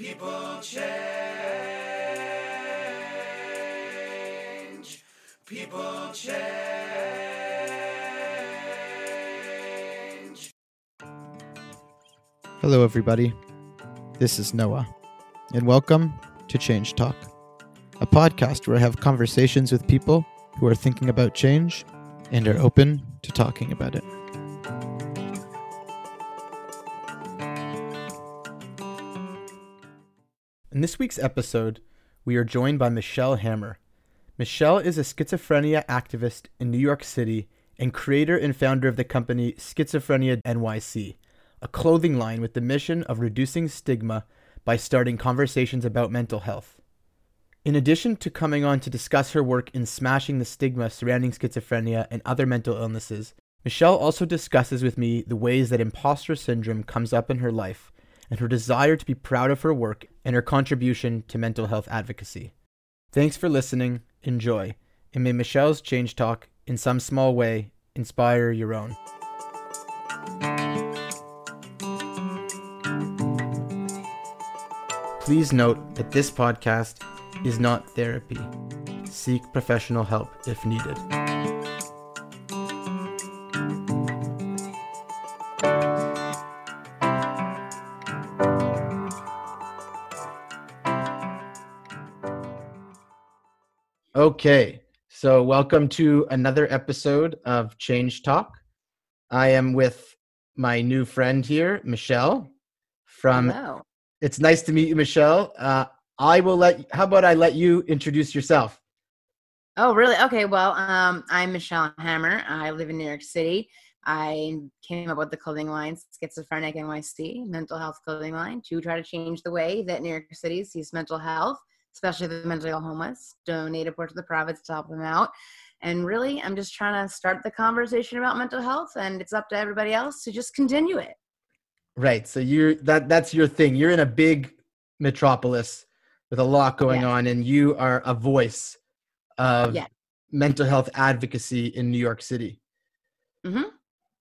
People change. People change. Hello, everybody. This is Noah, and welcome to Change Talk, a podcast where I have conversations with people who are thinking about change and are open to talking about it. In this week's episode, we are joined by Michelle Hammer. Michelle is a schizophrenia activist in New York City and creator and founder of the company Schizophrenia NYC, a clothing line with the mission of reducing stigma by starting conversations about mental health. In addition to coming on to discuss her work in smashing the stigma surrounding schizophrenia and other mental illnesses, Michelle also discusses with me the ways that imposter syndrome comes up in her life and her desire to be proud of her work and her contribution to mental health advocacy. Thanks for listening, enjoy, and may Michelle's Change Talk, in some small way, inspire your own. Please note that this podcast is not therapy. Seek professional help if needed. Okay, so welcome to another episode of Change Talk. I am with my new friend here, Michelle. From Hello. it's nice to meet you, Michelle. Uh, I will let. How about I let you introduce yourself? Oh, really? Okay. Well, um, I'm Michelle Hammer. I live in New York City. I came up with the clothing line Schizophrenic NYC, mental health clothing line, to try to change the way that New York City sees mental health, especially the mentally ill homeless. Donate a portion of the profits to help them out. And really, I'm just trying to start the conversation about mental health, and it's up to everybody else to just continue it. Right. So you're that. That's your thing. You're in a big metropolis with a lot going Yeah. on, and you are a voice of Yeah. mental health advocacy in New York City. hmm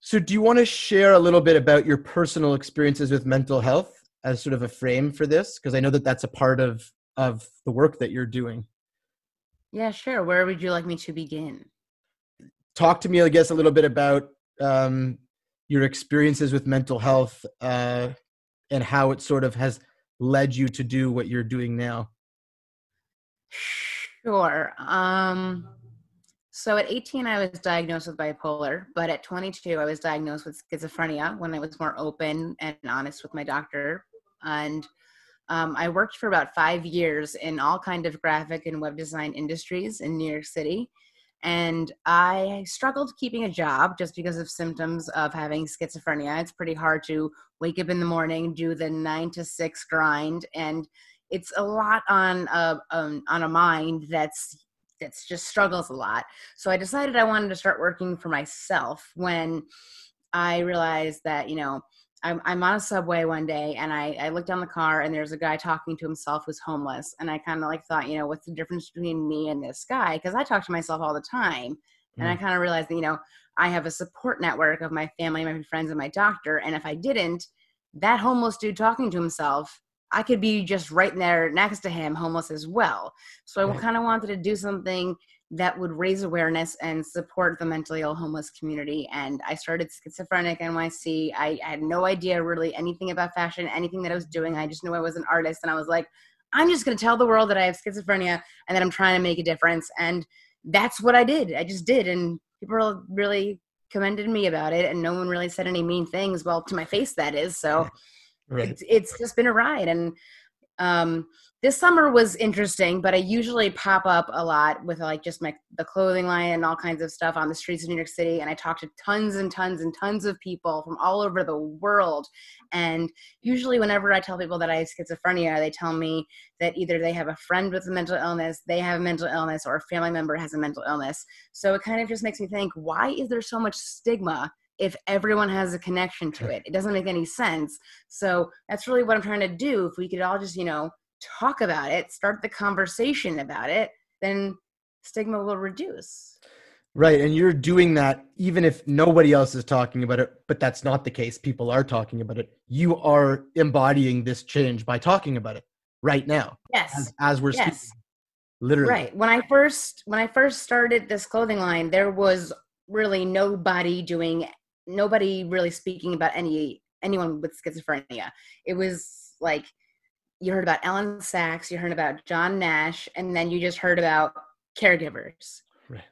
So, do you want to share a little bit about your personal experiences with mental health as sort of a frame for this? Because I know that that's a part of of the work that you're doing. Yeah, sure. Where would you like me to begin? Talk to me, I guess, a little bit about um, your experiences with mental health uh, and how it sort of has led you to do what you're doing now. Sure. Um, so at 18, I was diagnosed with bipolar, but at 22, I was diagnosed with schizophrenia when I was more open and honest with my doctor. And um, I worked for about five years in all kind of graphic and web design industries in New York City. And I struggled keeping a job just because of symptoms of having schizophrenia. It's pretty hard to wake up in the morning, do the nine to six grind, and it's a lot on a um, on a mind that's that's just struggles a lot. So I decided I wanted to start working for myself when I realized that you know I'm I'm on a subway one day and I I looked down the car and there's a guy talking to himself who's homeless. And I kind of like thought you know what's the difference between me and this guy? Because I talk to myself all the time. And I mm. kind of realized that you know I have a support network of my family, my friends, and my doctor. And if I didn't that homeless dude talking to himself I could be just right there next to him, homeless as well. So I Right. kind of wanted to do something that would raise awareness and support the mentally ill homeless community. And I started Schizophrenic NYC. I had no idea really anything about fashion, anything that I was doing. I just knew I was an artist. And I was like, I'm just going to tell the world that I have schizophrenia and that I'm trying to make a difference. And that's what I did. I just did. And people really commended me about it. And no one really said any mean things. Well, to my face, that is. So Right. it's, it's just been a ride and um this summer was interesting but i usually pop up a lot with like just my the clothing line and all kinds of stuff on the streets of new york city and i talk to tons and tons and tons of people from all over the world. And usually whenever i tell people that i have schizophrenia they tell me that either they have a friend with a mental illness they have a mental illness or a family member has a mental illness. So it kind of just makes me think why is there so much stigma if everyone has a connection to it? It doesn't make any sense. So that's really what I'm trying to do. If we could all just, you know, talk about it, start the conversation about it, then stigma will reduce. Right. And you're doing that even if nobody else is talking about it, but that's not the case. People are talking about it. You are embodying this change by talking about it. right now Yes. as, as we're Yes. speaking. Literally. Right. When I first when I first started this clothing line, there was really nobody doing nobody really speaking about any anyone with schizophrenia. It was like you heard about Elyn Saks, you heard about John Nash, and then you just heard about caregivers. Right.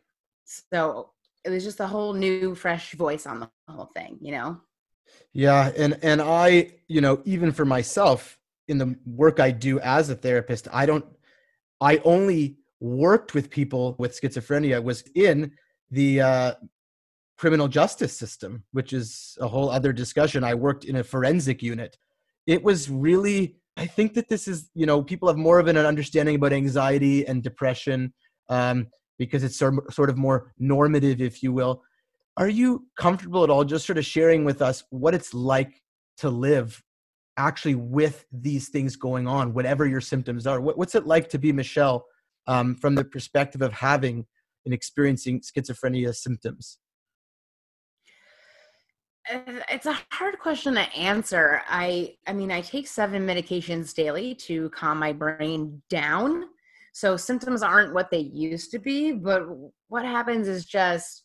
So it was just a whole new, fresh voice on the whole thing, you know? Yeah, and and I, you know, even for myself in the work I do as a therapist, I don't I only worked with people with schizophrenia was in the uh criminal justice system, which is a whole other discussion. I worked in a forensic unit. It was really I think that this is, you know, people have more of an understanding about anxiety and depression um because it's sort of more normative if you will. Are you comfortable at all just sort of sharing with us what it's like to live actually with these things going on whatever your symptoms are? What's it like to be michelle um, from the perspective of having and experiencing schizophrenia symptoms It's a hard question to answer. I I mean, I take 7 medications daily to calm my brain down. So symptoms aren't what they used to be, but what happens is just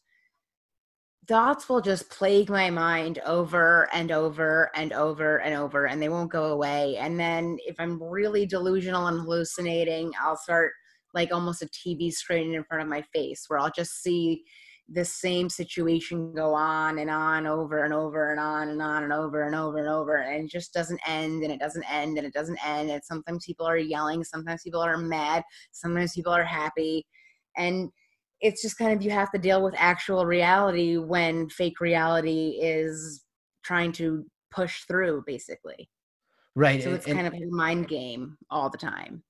thoughts will just plague my mind over and over and over and over and they won't go away. And then if I'm really delusional and hallucinating, I'll start like almost a TV screen in front of my face where I'll just see the same situation go on and on over and over and on and on and over and over and over and it just doesn't end and it doesn't end and it doesn't end and sometimes people are yelling sometimes people are mad sometimes people are happy and it's just kind of you have to deal with actual reality when fake reality is trying to push through basically. Right so it's and- kind of a mind game all the time.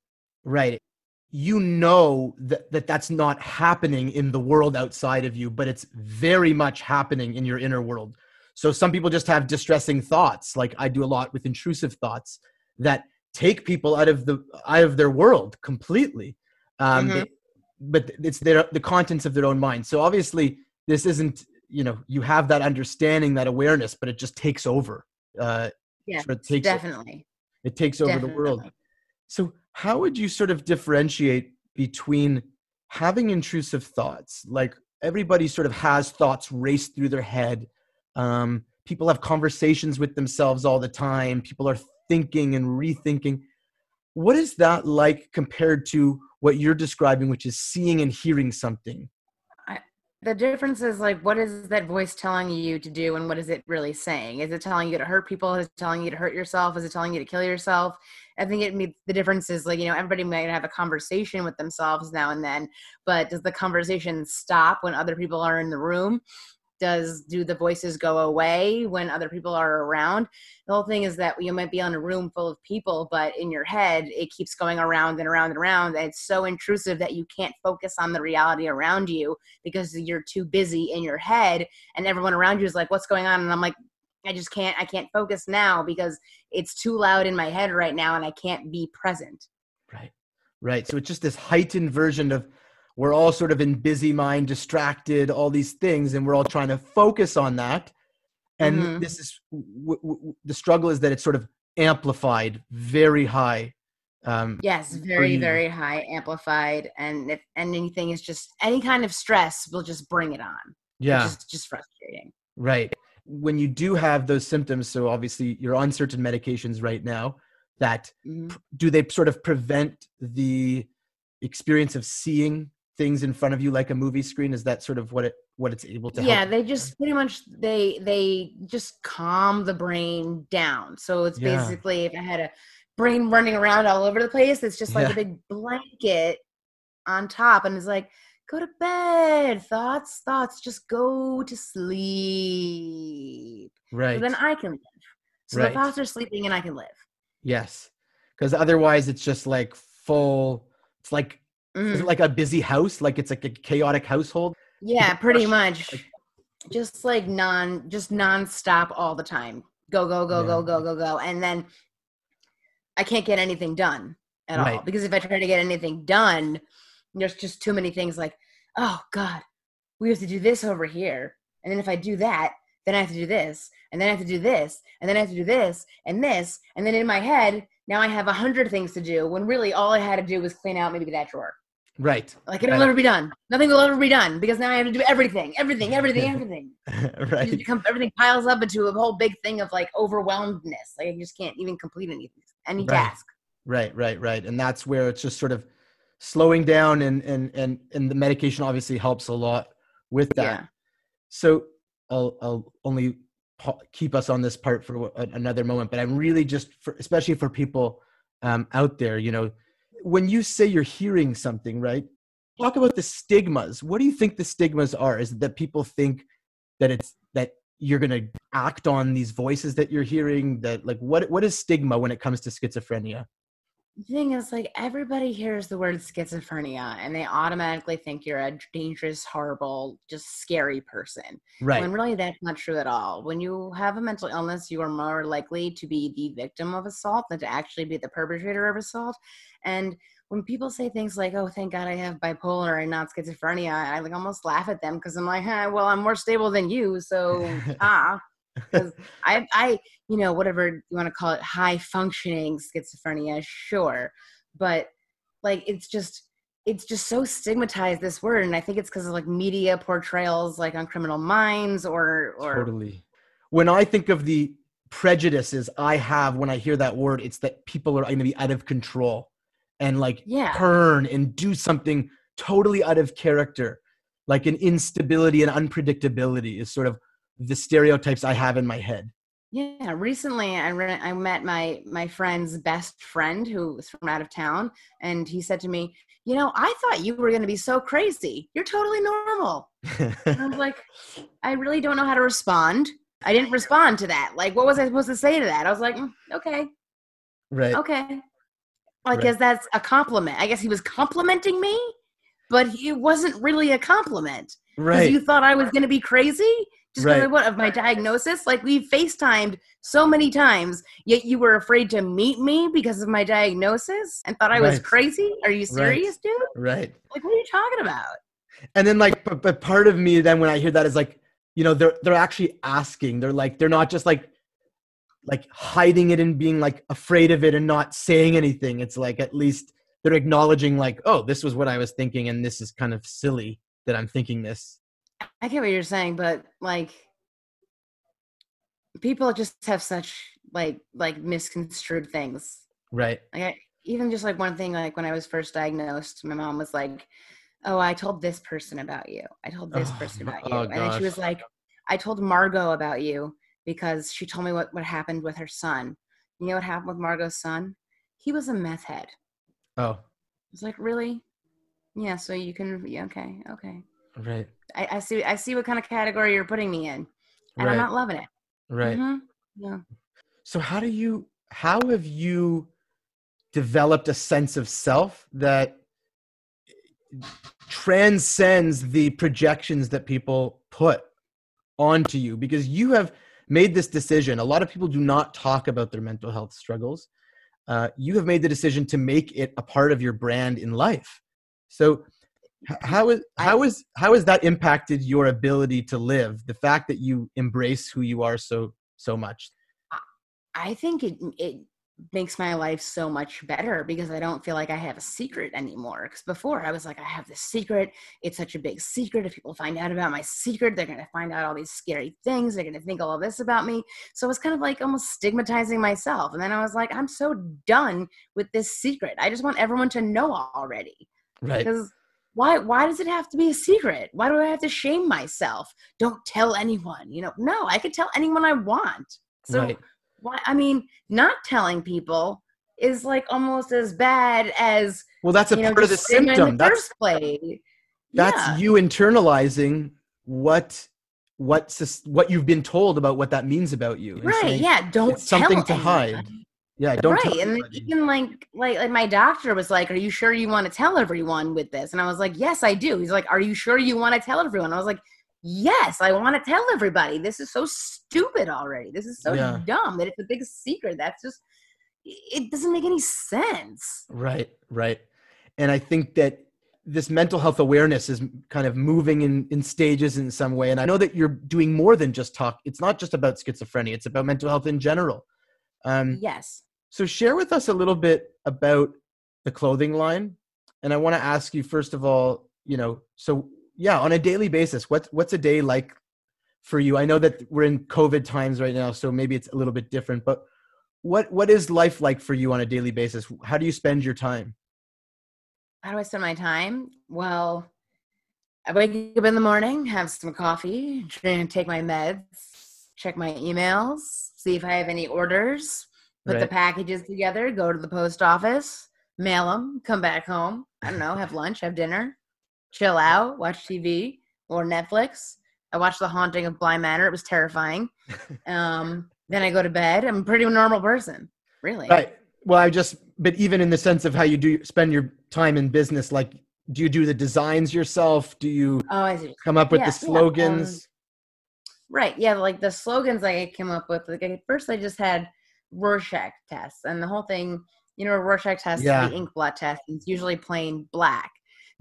Right you know that, that that's not happening in the world outside of you but it's very much happening in your inner world. So some people just have distressing thoughts like i do a lot with intrusive thoughts that take people out of the out of their world completely. Um, Mhm. they- but it's their the contents of their own mind. So obviously this isn't you know you have that understanding that awareness but it just takes over uh, yeah sort of takes definitely. it takes over the world. So, how would you sort of differentiate between having intrusive thoughts? Like everybody sort of has thoughts race through their head. Um, people have conversations with themselves all the time. People are thinking and rethinking. What is that like compared to what you're describing, which is seeing and hearing something? The difference is like what is that voice telling you to do and what is it really saying? Is it telling you to hurt people? Is it telling you to hurt yourself? Is it telling you to kill yourself? I think it me- the difference is like you know everybody might have a conversation with themselves now and then but does the conversation stop when other people are in the room does do the voices go away when other people are around the whole thing is that you might be in a room full of people but in your head it keeps going around and around and around and it's so intrusive that you can't focus on the reality around you because you're too busy in your head and everyone around you is like what's going on and i'm like i just can't i can't focus now because it's too loud in my head right now and i can't be present Right. Right. So it's just this heightened version of we're all sort of in busy mind, distracted, all these things, and we're all trying to focus on that. And Mhm. this is w- w- the struggle is that it's sort of amplified very high. Um, yes very very high amplified and if anything is just any kind of stress will just bring it on yeah. is just frustrating Right. When you do have those symptoms, so obviously you're on certain medications right now that Mhm. do they sort of prevent the experience of seeing things in front of you like a movie screen? Is that sort of what it what it's able to yeah they just pretty much they they just calm the brain down so it's Yeah. basically if i had a brain running around all over the place it's just like Yeah. a big blanket on top and it's like go to bed thoughts thoughts just go to sleep Right. so then i can live so Right. the thoughts are sleeping and i can live yes. Because otherwise it's just like full it's like is Mhm. it like a busy house? Like it's like a chaotic household? yeah pretty much like- just like non just non-stop all the time go go go go Yeah. go go go and then i can't get anything done at all because if i try to get anything done there's just too many things like oh god we have to do this over here and then if i do that then i have to do this and then i have to do this and then i have to do this and this and then in my head now I have a hundred things to do when really all I had to do was clean out maybe that drawer. Right. Like it'll Right. never be done. Nothing will ever be done because now I have to do everything, everything, everything, everything. Right. become, everything piles up into a whole big thing of like overwhelmedness. Like I just can't even complete anything, any Right. task. Right, right, right. And that's where it's just sort of slowing down and and and and the medication obviously helps a lot with that. Yeah. So I'll I'll only keep us on this part for another moment, but I'm really just for, especially for people um, out there, you know, when you say you're hearing something, right? Talk about the stigmas. What do you think the stigmas are? Is that people think that it's that you're going to act on these voices that you're hearing that like what what is stigma when it comes to schizophrenia? The thing is, like, everybody hears the word schizophrenia and they automatically think you're a dangerous, horrible, just scary person. Right. When really that's not true at all. When you have a mental illness, you are more likely to be the victim of assault than to actually be the perpetrator of assault. And when people say things like, "Oh, thank God I have bipolar and not schizophrenia," I like almost laugh at them because I'm like, huh, "Well, I'm more stable than you, so ah." Because I, I, you know, whatever you want to call it, high functioning schizophrenia, sure, but like it's just it's just so stigmatized this word and i think it's because of like media portrayals like on criminal minds or or Totally. When I think of the prejudices I have when I hear that word, it's that people are going to be out of control and like yeah turn and do something totally out of character. Like an instability and unpredictability is sort of the stereotypes I have in my head. yeah recently i re- i met my my friend's best friend who was from out of town and he said to me you know i thought you were going to be so crazy. You're totally normal. And i was like i really don't know how to respond. I didn't respond to that. Like what was i supposed to say to that? I was like "Mm, okay. Right. okay. I Right. guess that's a compliment. I guess he was complimenting me but it wasn't really a compliment Right. you thought i was going to be crazy just because Right. of what of my diagnosis? Like we facetimed so many times yet you were afraid to meet me because of my diagnosis and thought i was crazy? Are you serious dude? Right. like what are you talking about? And then like but, but part of me then when i hear that is like you know they're they're actually asking. They're like they're not just like like hiding it and being like afraid of it and not saying anything. It's like at least they're acknowledging like oh this was what i was thinking and this is kind of silly that i'm thinking this i get what you're saying but like people just have such like like misconstrued things. Right. Like I, even just like one thing like when i was first diagnosed my mom was like oh i told this person about you. I told this Oh, person about oh, you. Oh, and then she was like i told margot about you because she told me what, what happened with her son. You know what happened with margot's son? He was a meth head. Oh. I oh was like really? Yeah so you can yeah, okay okay right. I, I see i see what kind of category you're putting me in and i'm not loving it. Right. Mhm. yeah. So how do you how have you developed a sense of self that transcends the projections that people put onto you? Because you have made this decision. A lot of people do not talk about their mental health struggles. Uh, you have made the decision to make it a part of your brand in life. So how is how is how has that impacted your ability to live the fact that you embrace who you are so so much I think it it makes my life so much better because I don't feel like I have a secret anymore. Because before I was like, I have this secret. It's such a big secret. If people find out about my secret, they're gonna find out all these scary things. They're gonna think all this about me. So it was kind of like almost stigmatizing myself. And then I was like, I'm so done with this secret. I just want everyone to know already. right Because why why does it have to be a secret? Why do I have to shame myself? Don't tell anyone. You know, no, I could tell anyone I want. So right why i mean not telling people is like almost as bad as well that's a you know, part of the stigma in symptom the that's first place that's yeah. you internalizing what what what you've been told about what that means about you right saying, yeah don't it's something to anyone. hide yeah don't right and anybody. even like like like my doctor was like are you sure you want to tell everyone with this? And i was like yes i do. He's like are you sure you want to tell everyone? I was like yes i want to tell everybody. This is so stupid already. This is so Yeah. dumb that it's a big secret. That's just it doesn't make any sense. Right right. And i think that this mental health awareness is kind of moving in in stages in some way and i know that you're doing more than just talk. It's not just about schizophrenia. It's about mental health in general. Um yes So share with us a little bit about the clothing line. And I want to ask you first of all, you know, so yeah, on a daily basis, what's what's a day like for you? I know that we're in COVID times right now, so maybe it's a little bit different, but what what is life like for you on a daily basis? How do you spend your time? How do I spend my time? Well, I wake up in the morning, have some coffee, take my meds, check my emails, see if I have any orders, put right. the packages together, go to the post office, mail them, come back home. I don't know, have lunch, have dinner, chill out, watch TV or Netflix. I watched The Haunting of Bly Manor. It was terrifying. Um, then I go to bed. I'm a pretty normal person, really. Right. Well, I just, but even in the sense of how you do spend your time in business, like, do you do the designs yourself? Do you oh, come up with yeah, the slogans? Yeah. Um, right. Yeah. Like the slogans I came up with, like at first I just had Rorschach tests and the whole thing, you know, a Rorschach test yeah. the ink blot test. It's usually plain black.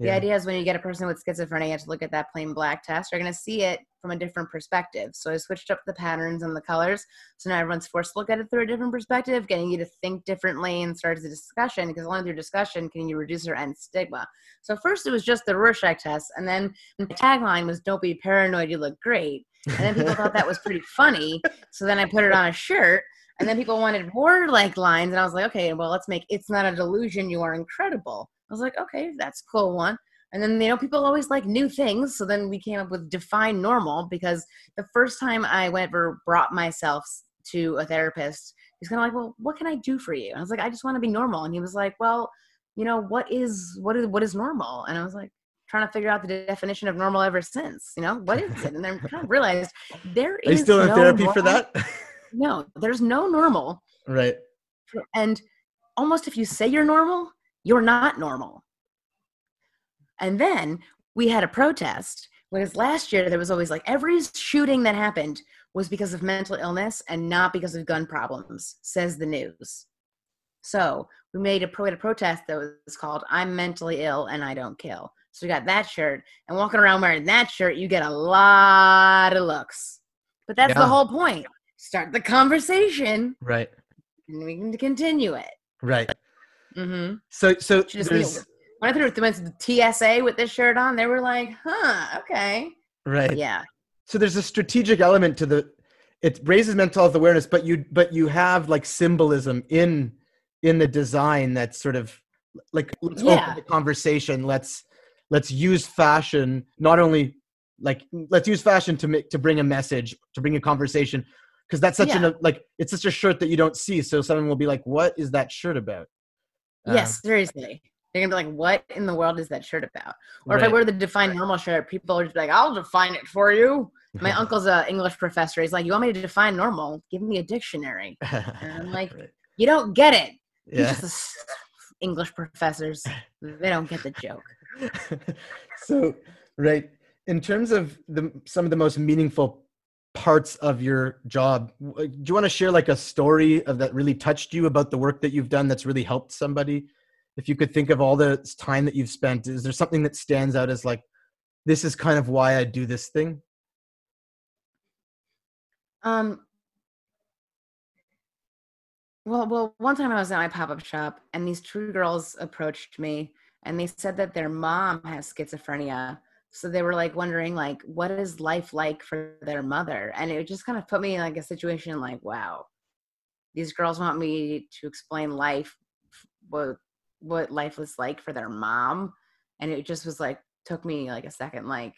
The yeah. idea is when you get a person with schizophrenia to look at that plain black test, you're going to see it from a different perspective. So I switched up the patterns and the colors. So now everyone's forced to look at it through a different perspective, getting you to think differently and starts a discussion because only through discussion can you reduce your end stigma. So first it was just the Rorschach test. And then the tagline was, don't be paranoid, you look great. And then people thought that was pretty funny. So then I put it on a shirt. And then people wanted more like lines. And I was like, okay, well, let's make it's not a delusion. You are incredible. I was like, okay, that's cool one. And then, you know, people always like new things. So then we came up with define normal because the first time I went or brought myself to a therapist, he's kind of like, well, what can I do for you? And I was like, I just want to be normal. And he was like, well, you know, what is, what is, what is normal? And I was like, trying to figure out the definition of normal ever since, you know, what is it? And then kind of realized there is Are you still in therapy normal. for that? no, there's no normal. Right. And almost if you say you're normal, you're not normal. And then we had a protest because last year there was always like every shooting that happened was because of mental illness and not because of gun problems, says the news. So we made a, pro- a protest that was called I'm mentally ill and I don't kill. So we got that shirt and walking around wearing that shirt, you get a lot of looks. But that's yeah. the whole point. Start the conversation. Right. And we can continue it. Right. Mm-hmm. So, so there's, when I threw went to the TSA with this shirt on, they were like, "Huh, okay." Right. Yeah. So there's a strategic element to the. It raises mental health awareness, but you but you have like symbolism in in the design that's sort of like let's yeah. open the conversation. Let's let's use fashion not only like let's use fashion to make to bring a message to bring a conversation because that's such yeah. an like it's such a shirt that you don't see so someone will be like what is that shirt about yes um, seriously they're gonna be like, "What in the world is that shirt about?" Or right. if I wear the define normal shirt, people are just like, "I'll define it for you." My uncle's an English professor. He's like, "You want me to define normal? Give me a dictionary." And I'm like, right. "You don't get it." Yeah. English professors, they don't get the joke. so, right in terms of the some of the most meaningful parts of your job, do you want to share like a story of that really touched you about the work that you've done that's really helped somebody? if you could think of all the time that you've spent is there something that stands out as like this is kind of why i do this thing um well well one time i was at my pop-up shop and these two girls approached me and they said that their mom has schizophrenia so they were like wondering like what is life like for their mother? And it just kind of put me in like a situation like wow. These girls want me to explain life what what life was like for their mom. And it just was like took me like a second like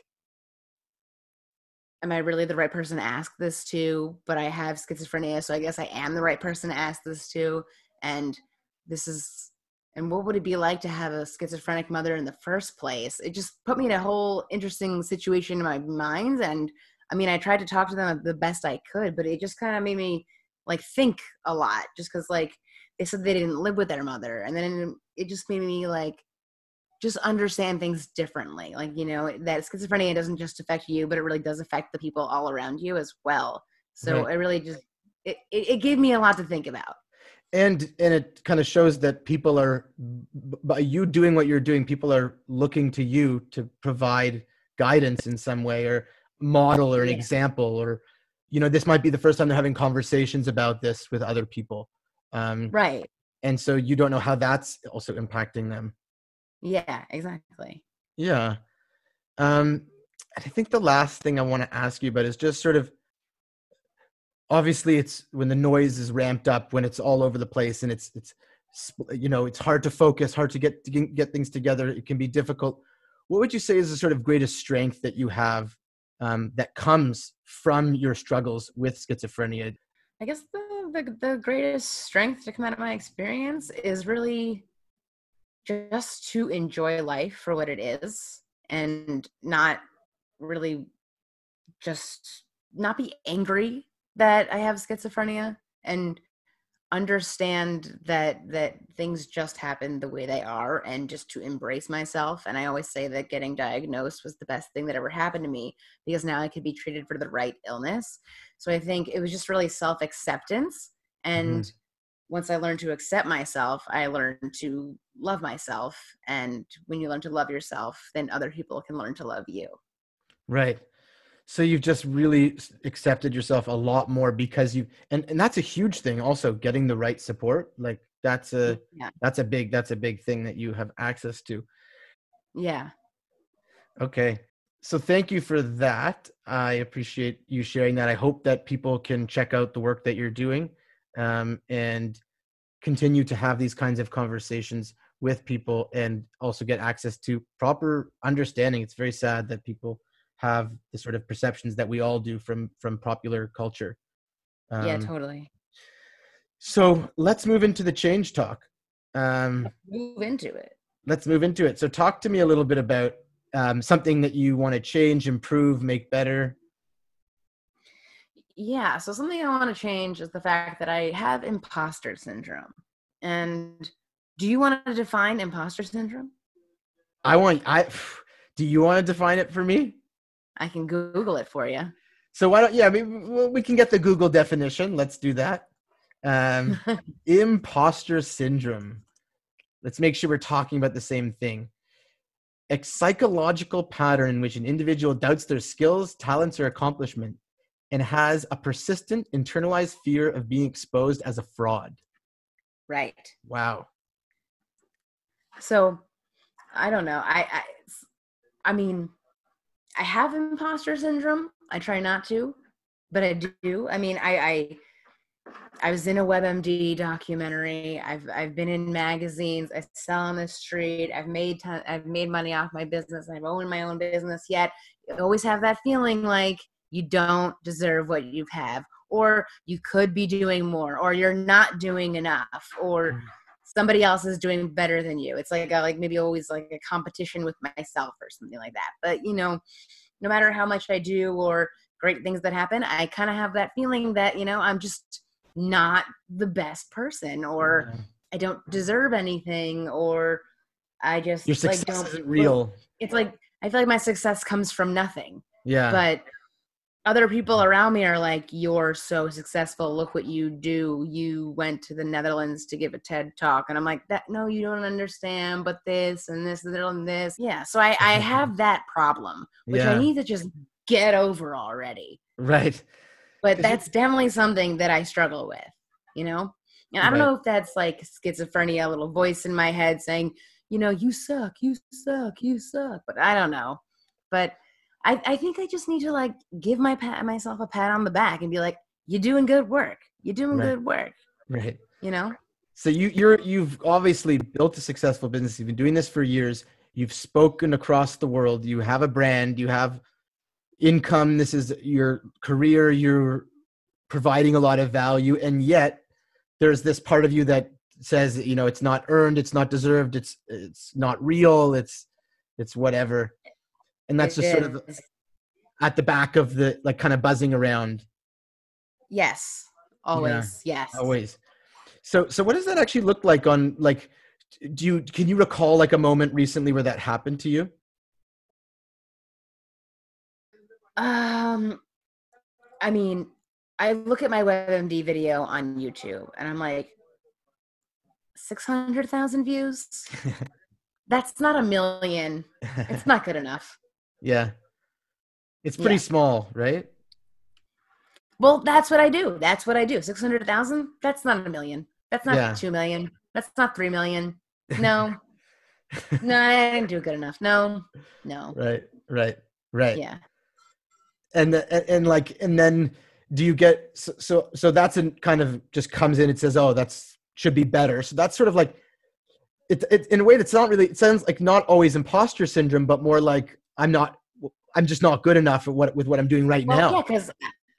am i really the right person to ask this to? But i have schizophrenia so i guess i am the right person to ask this to and this is and what would it be like to have a schizophrenic mother in the first place? It just put me in a whole interesting situation in my mind and i mean i tried to talk to them the best i could but it just kind of made me like think a lot just because like they said they didn't live with their mother and then it just made me like just understand things differently like you know that schizophrenia doesn't just affect you but it really does affect the people all around you as well. So right. it really just it, it, it gave me a lot to think about and and it kind of shows that people are by you doing what you're doing people are looking to you to provide guidance in some way or model or an yeah. example or you know this might be the first time they're having conversations about this with other people Um, Right. and so you don't know how that's also impacting them. Yeah, exactly. Yeah. Um, and I think the last thing I want to ask you about is just sort of obviously it's when the noise is ramped up, when it's all over the place and it's it's you know it's hard to focus, hard to get to get things together. It can be difficult. What would you say is the sort of greatest strength that you have um, that comes from your struggles with schizophrenia? I guess the, the the greatest strength to come out of my experience is really just to enjoy life for what it is and not really just not be angry that I have schizophrenia and understand that that things just happen the way they are and just to embrace myself. And i always say that getting diagnosed was the best thing that ever happened to me because now i could be treated for the right illness. So i think it was just really self acceptance and mm-hmm. once i learned to accept myself i learned to love myself. And when you learn to love yourself then other people can learn to love you. Right. So you've just really accepted yourself a lot more because you and, and that's a huge thing also getting the right support. Like that's a yeah that's a big that's a big thing that you have access to. yeah Okay. So thank you for that. I appreciate you sharing that. I hope that people can check out the work that you're doing um, and continue to have these kinds of conversations with people and also get access to proper understanding. It's very sad that people have the sort of perceptions that we all do from from popular culture. yeah Um, totally So let's move into the change talk. Um, move into it let's move into it. So talk to me a little bit about um, something that you want to change, improve, make better. Yeah, so something I want to change is the fact that I have imposter syndrome. And do you want to define imposter syndrome? I want I do you want to define it for me? I can Google it for you. So why don't yeah, I mean, we can get the Google definition. Let's do that. Um, imposter syndrome. Let's make sure we're talking about the same thing. A psychological pattern in which an individual doubts their skills, talents, or accomplishment and has a persistent internalized fear of being exposed as a fraud. right. Wow. So I don't know. I, I I mean, I have imposter syndrome. I try not to, but I do. I mean, I I I was in a WebMD documentary. I've I've been in magazines. I sell on the street. I've made ton, I've made money off my business. I've owned my own business. Yet you always have that feeling like you don't deserve what you have, or you could be doing more, or you're not doing enough, or mm. Somebody else is doing better than you. It's like a, like maybe always like a competition with myself or something like that. But you know, no matter how much I do or great things that happen, I kind of have that feeling that you know I'm just not the best person or. I don't deserve anything or I just Your like success don't isn't real. It's like I feel like my success comes from nothing. Yeah. But other people around me are like, You're so successful. Look what you do. You went to the Netherlands to give a TED talk. And I'm like, that no, you don't understand, but this and this and this. Yeah. So I, I have that problem, which yeah. I need to just get over already. right. But that's definitely something that I struggle with, you know? And I don't Right. know if that's like schizophrenia, a little voice in my head saying, you know, you suck, you suck, you suck. But I don't know. But I, I think I just need to like give my pat myself a pat on the back and be like, you're doing good work. You're doing Right. good work. Right. You know? So you you're you've obviously built a successful business. You've been doing this for years. You've spoken across the world. You have a brand. You have income. This is your career. You're providing a lot of value, and yet there's this part of you that says, you know, it's not earned, it's not deserved, it's it's not real, it's it's whatever, and that's It just sort of at the back of the like kind of buzzing around yes. Always. Yes. always so so what does that actually look like on like do you can you recall like a moment recently where that happened to you Um, I mean, I look at my WebMD video on YouTube and I'm like, 600,000 views? That's not a million. It's not good enough. Yeah it's pretty Yeah. small right Well, that's what I do. That's what I do. 600,000? That's not a million. That's not Yeah. two million. That's not three million. No. no, I didn't do good enough. No. No. right, right, right. Yeah. and the, and, and like and then do you get so, so so that's in kind of just comes in it says oh that's should be better so that's sort of like it, it in a way that's not really it sounds like not always imposter syndrome but more like i'm not i'm just not good enough at what with what i'm doing right Well, now yeah, because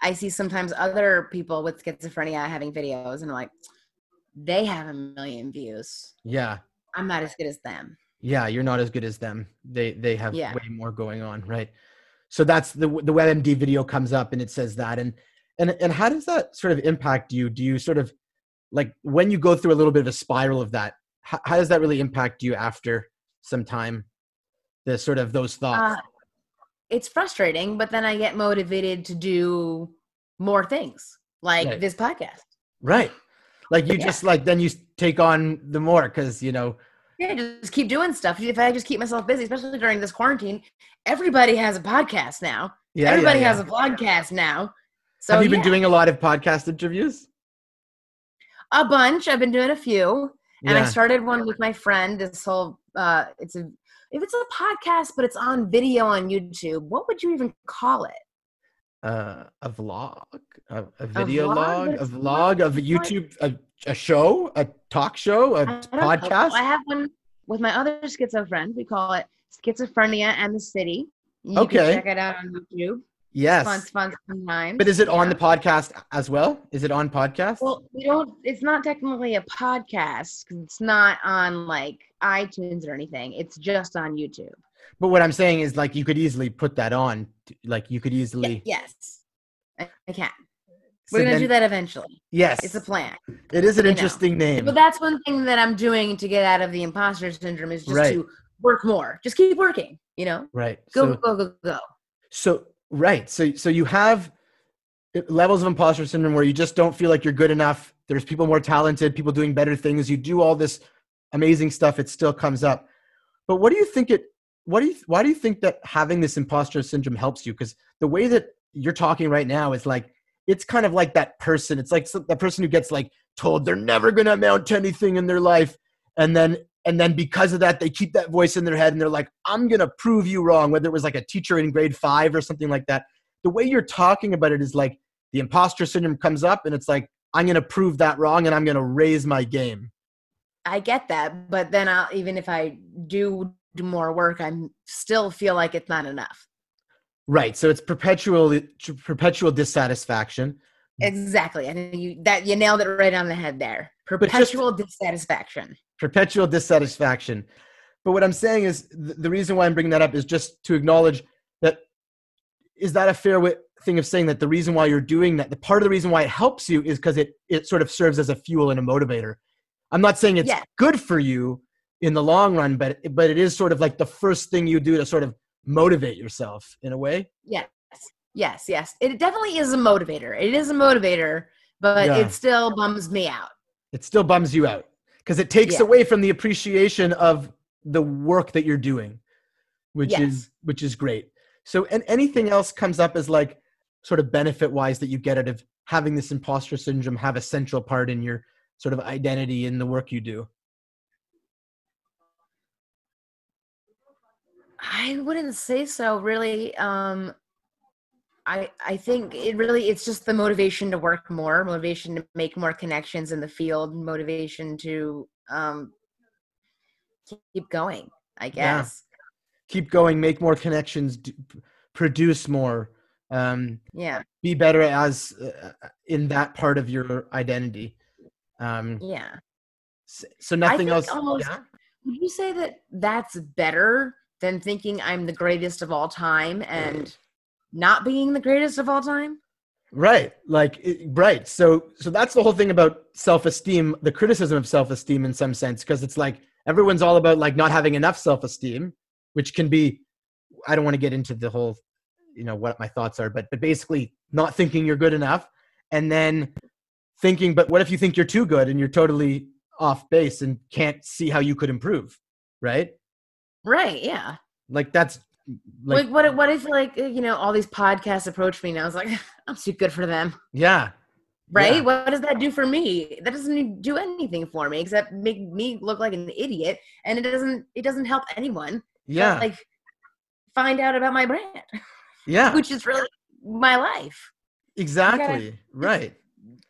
I see sometimes other people with schizophrenia having videos and like they have a million views. yeah I'm not as good as them. yeah you're not as good as them they they have Yeah. way more going on right so that's the the webmd video comes up and it says that and and and how does that sort of impact you do you sort of like when you go through a little bit of a spiral of that how, how does that really impact you after some time the sort of those thoughts Uh, it's frustrating, but then I get motivated to do more things like Right. this podcast. right like you yeah. just like then you take on the more because you know Yeah, just keep doing stuff. If I just keep myself busy, especially during this quarantine, everybody has a podcast now. yeah everybody yeah, has a podcast now. So have you been doing a lot of podcast interviews a bunch. I've been doing a few. and I started one with my friend. This whole uh, it's a if it's a podcast, but it's on video on YouTube. What would you even call it? uh, a vlog, a, a video vlog? log, a vlog of a YouTube, a, a show, a talk show, a don't know. podcast. I have one with my other schizo friend. We call it Schizophrenia and the City. You Okay. can check it out on YouTube. Yes, Fun, fun sometimes. but is it on the podcast as well? Is it on podcast? Well, we don't. It's not technically a podcast. it's not on like iTunes or anything. It's just on YouTube. but what I'm saying is, like, you could easily put that on. Like, you could easily. yes, I, I can. So We're gonna then- do that eventually. Yes, It's a plan. it is an you know. interesting name. But that's one thing that I'm doing to get out of the imposter syndrome is just Right. to work more. Just keep working. You know, right. go so, go go go. so right. So so you have levels of imposter syndrome where you just don't feel like you're good enough. There's people more talented, people doing better things. You do all this amazing stuff. It still comes up. But what do you think it? What do you? Why do you think that having this imposter syndrome helps you? Because the way that you're talking right now is like it's kind of like that person. It's like some- that person who gets like told they're never going to amount to anything in their life, and then and then because of that they keep that voice in their head and they're like i'm going to prove you wrong whether it was like a teacher in grade 5 or something like that the way you're talking about it is like the imposter syndrome comes up and it's like i'm going to prove that wrong and i'm going to raise my game I get that, but then I'll even if I do do more work, I still feel like it's not enough. right so it's perpetual perpetual dissatisfaction Exactly. I think you that you nailed it right on the head there. just- Perpetual dissatisfaction. Perpetual dissatisfaction but what i'm saying is th- the reason why i'm bringing that up is just to acknowledge that is that a fair way, thing of saying that the reason why you're doing that the part of the reason why it helps you is because it it sort of serves as a fuel and a motivator i'm not saying it's Yeah. good for you in the long run but but it is sort of like the first thing you do to sort of motivate yourself in a way Yes. Yes, yes. It definitely is a motivator. It is a motivator, but Yeah. it still bums me out. it still bums you out because it takes Yeah. away from the appreciation of the work that you're doing which Yes. is which is great so and anything else comes up as like sort of benefit wise that you get out of having this imposter syndrome have a central part in your sort of identity in the work you do I wouldn't say so really. Um I I think it really it's just the motivation to work more, motivation to make more connections in the field, motivation to um keep going, I guess Yeah. keep going make more connections d- p- produce more um, Yeah. be better as uh, in that part of your identity um, Yeah. s- so nothing else almost- yeah? Would you say that that's better than thinking I'm the greatest of all time and not being the greatest of all time? right like it, right so so that's the whole thing about self-esteem the criticism of self-esteem in some sense because it's like everyone's all about like not having enough self-esteem which can be i don't want to get into the whole you know what my thoughts are but but basically not thinking you're good enough and then thinking but what if you think you're too good and you're totally off base and can't see how you could improve right Right, yeah. like that's like Like, what what if like uh, you know all these podcasts approach me and I was like I'm too good for them. yeah right? Yeah. What does that do for me? That doesn't do anything for me except make me look like an idiot, and it doesn't it doesn't help anyone. Yeah. like find out about my brand, yeah. which is really my life. Exactly. Right.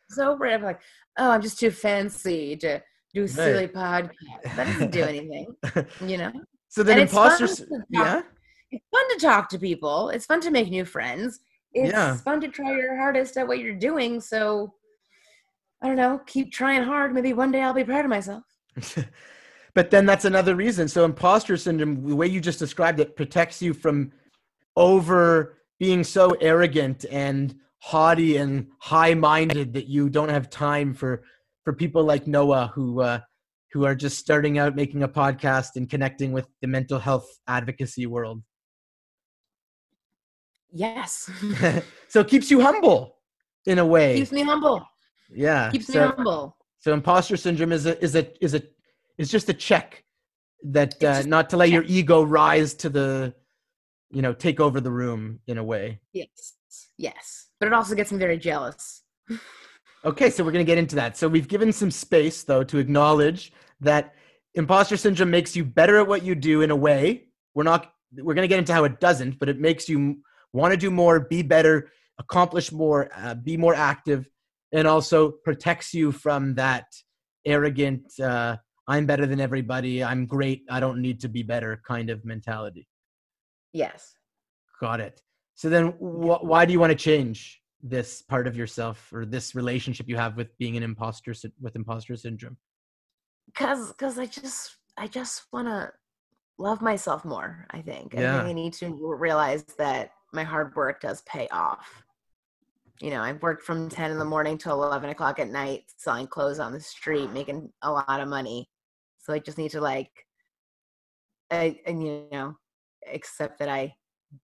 So brave, like, oh, I'm just too fancy to do silly podcasts. That doesn't do anything, you know. So then And it's fun imposters. Yeah. It's fun to talk to people. It's fun to make new friends. It's Yeah. fun to try your hardest at what you're doing. So I don't know, keep trying hard. Maybe one day I'll be proud of myself. but then that's another reason. So imposter syndrome, the way you just described it, protects you from over being so arrogant and haughty and high-minded that you don't have time for for people like Noah who uh, who are just starting out making a podcast and connecting with the mental health advocacy world. Yes. so it keeps you humble in a way. keeps me humble. yeah. Keeps me so, humble. so imposter syndrome is a is a is a is just a check that uh, not to let your ego rise to the you know take over the room in a way. Yes. Yes. But it also gets me very jealous. Okay, so we're going to get into that. So we've given some space though to acknowledge that imposter syndrome makes you better at what you do in a way. We're not we're going to get into how it doesn't, but it makes you want to do more, be better, accomplish more, uh, be more active and also protects you from that arrogant uh, I'm better than everybody, I'm great, I don't need to be better kind of mentality. Yes. Got it. So then wh- why do you want to change this part of yourself or this relationship you have with being an imposter with imposter syndrome? Cause cause I just I just wanna love myself more, I think. I think I need to realize that my hard work does pay off. You know, I've worked from 10 in the morning till 11 o'clock at night selling clothes on the street, making a lot of money. So I just need to like, I, and you know, accept that I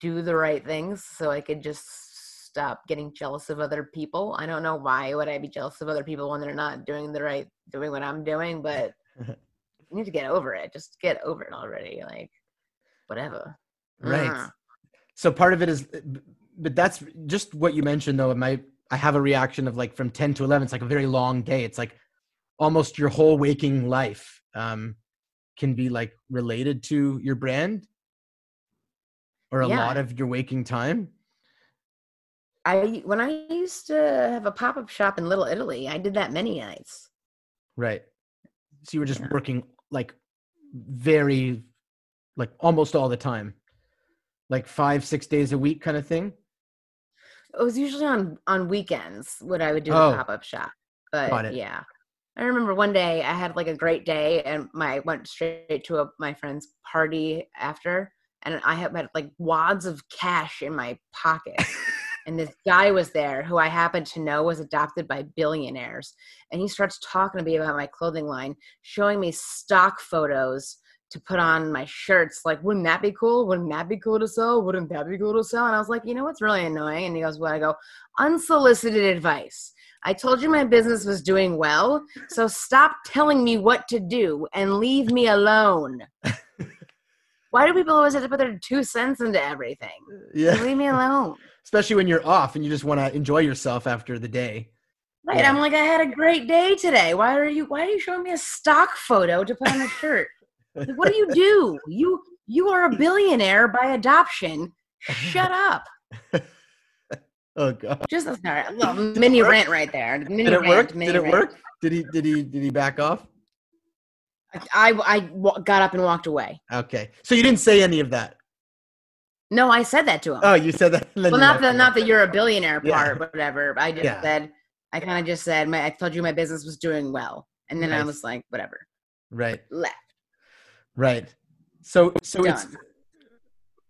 do the right things so I could just stop getting jealous of other people. I don't know why would I be jealous of other people when they're not doing the right, doing what I'm doing, but you need to get over it. Just get over it already. Like, whatever. Right. Mm. So part of it is but that's just what you mentioned though. My I have a reaction of like from 10 to 11 it's like a very long day. It's like almost your whole waking life um can be like related to your brand or a Yeah. lot of your waking time. I when I used to have a pop up shop in Little Italy, I did that many nights. Right. So you were just Yeah. working like very, like almost all the time, like five, six days a week kind of thing. It was usually on on weekends what I would do Oh. a pop up shop. But yeah, I remember one day I had like a great day, and my went straight to a, my friend's party after, and I had, had like wads of cash in my pocket. and this guy was there who I happened to know was adopted by billionaires. And he starts talking to me about my clothing line, showing me stock photos to put on my shirts. Like, wouldn't that be cool? Wouldn't that be cool to sell? Wouldn't that be cool to sell? And I was like, you know what's really annoying? And he goes, What? I go, unsolicited advice. I told you my business was doing well, so stop telling me what to do and leave me alone. Why do people always have to put their two cents into everything? Yeah. Leave me alone. Especially when you're off and you just want to enjoy yourself after the day. Right. Yeah. I'm like, I had a great day today. Why are you why are you showing me a stock photo to put on a shirt? What do you do? You you are a billionaire by adoption. Shut up. Oh god. Just a sorry, a little mini rant right there. Mini Did it rant, work? Did it rant. work? Did he did he did he back off? I, I got up and walked away. Okay. So you didn't say any of that. No, I said that to him. Oh, you said that. well, not the not that you're a billionaire Yeah. part, but whatever. I just Yeah. said I kind of just said my I told you my business was doing well, and then I was like, whatever, Right. left. Right. So so it's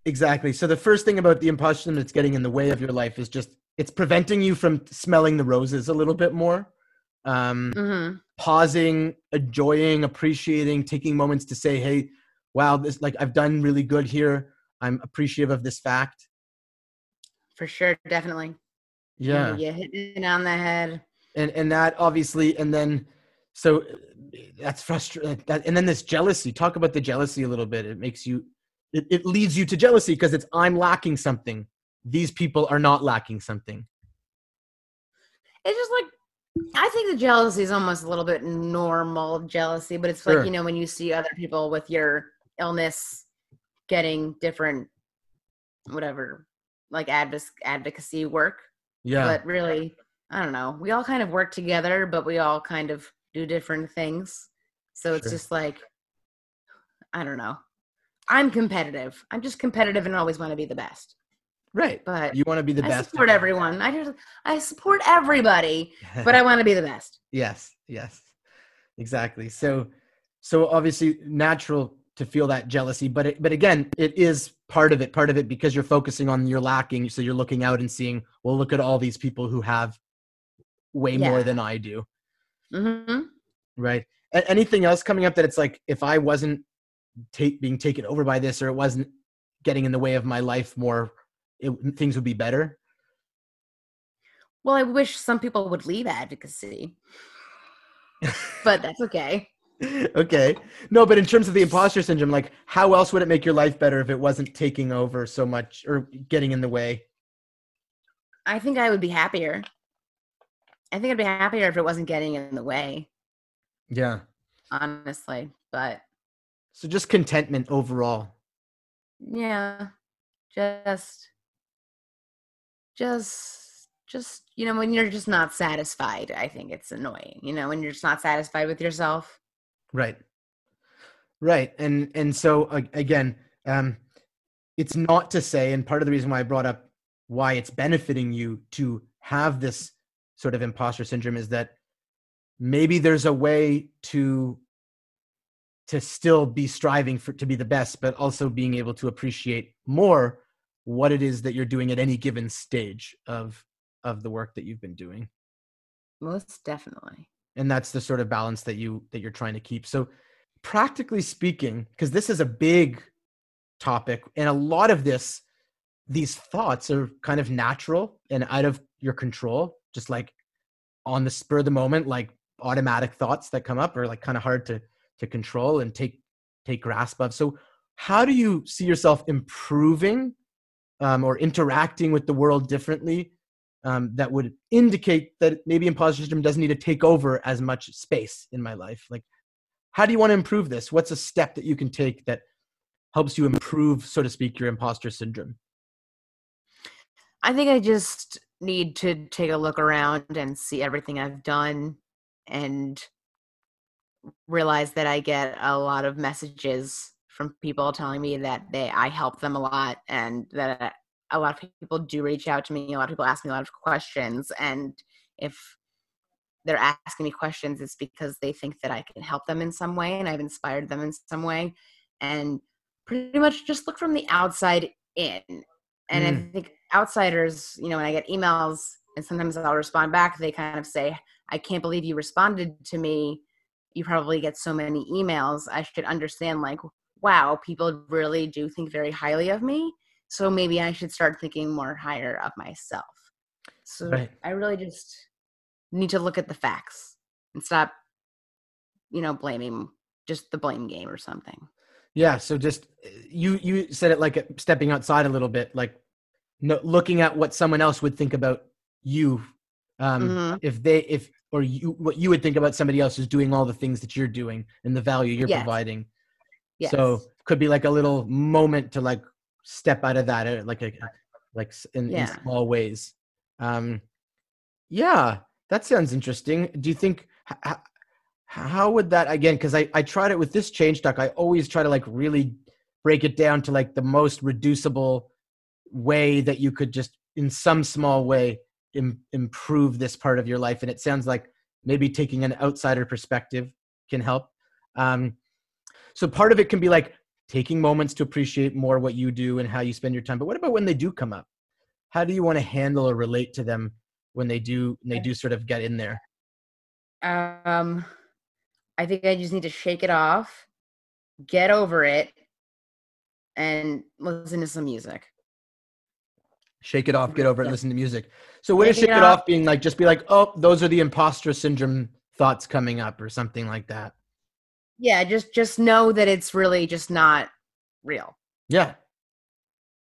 exactly. So the first thing about the imposter that's getting in the way of your life is just it's preventing you from smelling the roses a little bit more. Um hmm pausing, enjoying, appreciating, taking moments to say, "Hey, wow, this like I've done really good here. I'm appreciative of this fact." For sure, definitely. Yeah. you hit it on the head. and and that obviously and then so that's frustrating and then this jealousy talk about the jealousy a little bit it makes you it, it leads you to jealousy because it's i'm lacking something these people are not lacking something It's just like I think the jealousy is almost a little bit normal jealousy, but it's Sure. like, you know, when you see other people with your illness getting different, whatever, like advoc- advocacy work. Yeah. But really, I don't know. We all kind of work together, but we all kind of do different things. So it's Sure. just like, I don't know. I'm competitive. I'm just competitive and always want to be the best. right. But You want to be the I best. support everyone. I just I support everybody, but I want to be the best. yes. Yes. Exactly. So, so obviously natural to feel that jealousy, but it, but again, it is part of it. Part of it because you're focusing on your lacking, so you're looking out and seeing, well, look at all these people who have way more than I do. Hmm Right. A- anything else coming up that it's like if I wasn't take being taken over by this or it wasn't getting in the way of my life more, it, things would be better. Well, I wish some people would leave advocacy, but that's okay. okay. No, but in terms of the imposter syndrome, like how else would it make your life better if it wasn't taking over so much or getting in the way? I think I would be happier. I think I'd be happier if it wasn't getting in the way, Yeah. honestly. But So just contentment overall. yeah, just, just, just, you know, when you're just not satisfied, I think it's annoying. You know, when you're just not satisfied with yourself. Right. Right. And and so again, um it's not to say and part of the reason why I brought up why it's benefiting you to have this sort of imposter syndrome is that maybe there's a way to to still be striving for to be the best but also being able to appreciate more what it is that you're doing at any given stage of of the work that you've been doing. Most definitely. and that's the sort of balance that you that you're trying to keep. So practically speaking because this is a big topic and a lot of this these thoughts are kind of natural and out of your control just like on the spur of the moment like automatic thoughts that come up are like kind of hard to to control and take take grasp of. So how do you see yourself improving um, or interacting with the world differently um, that would indicate that maybe imposter syndrome doesn't need to take over as much space in my life? Like how do you want to improve this? What's a step that you can take that helps you improve so to speak your imposter syndrome? I think I just need to take a look around and see everything I've done and realize that I get a lot of messages from people telling me that they I help them a lot and that a lot of people do reach out to me. A lot of people ask me a lot of questions and if they're asking me questions it's because they think that I can help them in some way and I've inspired them in some way and pretty much just look from the outside in and I mm. think outsiders, you know, when I get emails and sometimes I'll respond back, they kind of say, I can't believe you responded to me. You probably get so many emails. I should understand, like, wow, people really do think very highly of me. So maybe I should start thinking more higher of myself. So Right. I really just need to look at the facts and stop, you know, blaming just the blame game or something. yeah so just uh, you you said it like uh, stepping outside a little bit like no, looking at what someone else would think about you um Mhm. if they if or you what you would think about somebody else is doing all the things that you're doing and the value you're Yes. providing Yes. so could be like a little moment to like step out of that uh, like a like in, in Yeah. small ways um yeah that sounds interesting do you think h- h- how would that again because I, I tried it with this change talk i always try to like really break it down to like the most reducible way that you could just in some small way Im- improve this part of your life and it sounds like maybe taking an outsider perspective can help. Um, so part of it can be like taking moments to appreciate more what you do and how you spend your time but what about when they do come up? How do you want to handle or relate to them when they do when they do sort of get in there? Um, I think I just need to shake it off, get over it, and listen to some music. Shake it off get over it Yeah. listen to music so what is Shake it it off off. being like just be like oh those are the imposter syndrome thoughts coming up or something like that Yeah, just just know that it's really just not real. yeah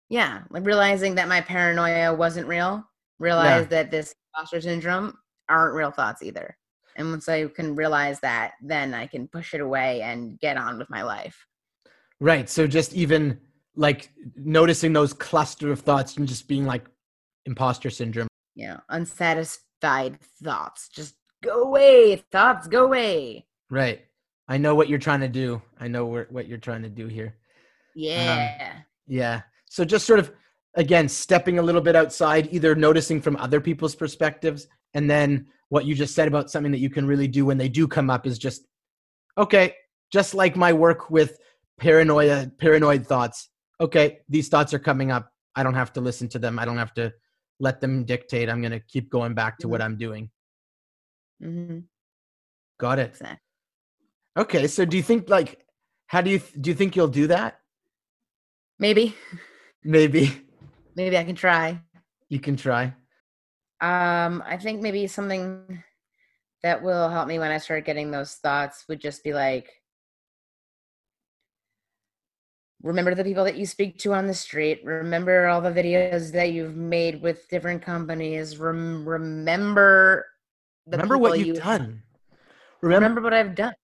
Yeah, like realizing that my paranoia wasn't real, realize that this imposter syndrome aren't real thoughts either. And once I can realize that, then I can push it away and get on with my life. Right. So just even like noticing those cluster of thoughts and just being like imposter syndrome. Yeah, unsatisfied thoughts. Just go away. Thoughts, go away. Right. I know what you're trying to do. I know what you're trying to do here. Yeah. Um, yeah. So just sort of again stepping a little bit outside, either noticing from other people's perspectives, and then what you just said about something that you can really do when they do come up is just okay. Just like my work with paranoia, paranoid thoughts. Okay, these thoughts are coming up. I don't have to listen to them. I don't have to let them dictate. I'm going to keep going back to mm-hmm. what I'm doing. Mm-hmm. Got it. Exactly. Okay, so do you think like how do you do you think you'll do that? Maybe. Maybe. Maybe I can try. You can try. Um, I think maybe something that will help me when I start getting those thoughts would just be like remember the people that you speak to on the street remember all the videos that you've made with different companies Rem- remember remember what you've you done. Remember, remember what i've done.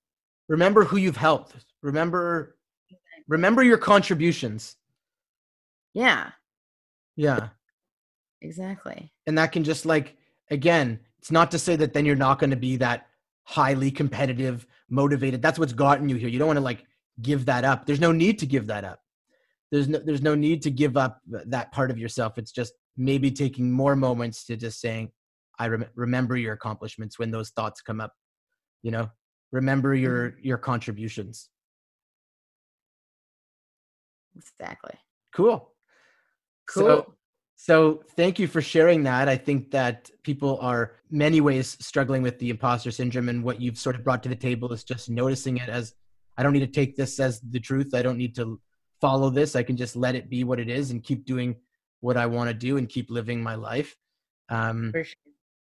remember who you've helped. Remember remember your contributions. Yeah. Yeah. Exactly. And that can just like again it's not to say that then you're not going to be that highly competitive motivated. That's what's gotten you here. You don't want to like give that up. There's no need to give that up. There's no there's no need to give up that part of yourself. It's just maybe taking more moments to just saying i rem- remember your accomplishments when those thoughts come up you know? Remember your mm-hmm. your contributions. Exactly. Cool. Cool. so, so thank you for sharing that. I think that people are many ways struggling with the imposter syndrome and what you've sort of brought to the table is just noticing it as i don't need to take this as the truth. I don't need to follow this. I can just let it be what it is and keep doing what i want to do and keep living my life. Um, sure.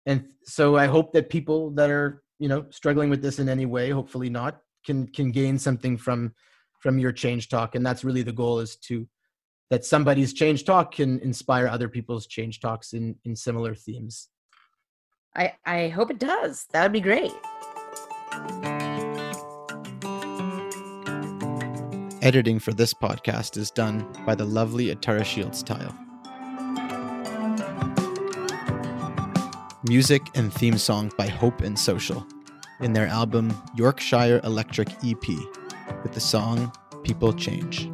and so i hope that people that are you know struggling with this in any way hopefully not can can gain something from from your change talk. And that's really the goal is to that somebody's change talk can inspire other people's change talks in in similar themes. I i hope it does. That would be great editing for this podcast is done by the lovely atara shields tile music and theme song by Hope and Social in their album Yorkshire Electric EP with the song People Change.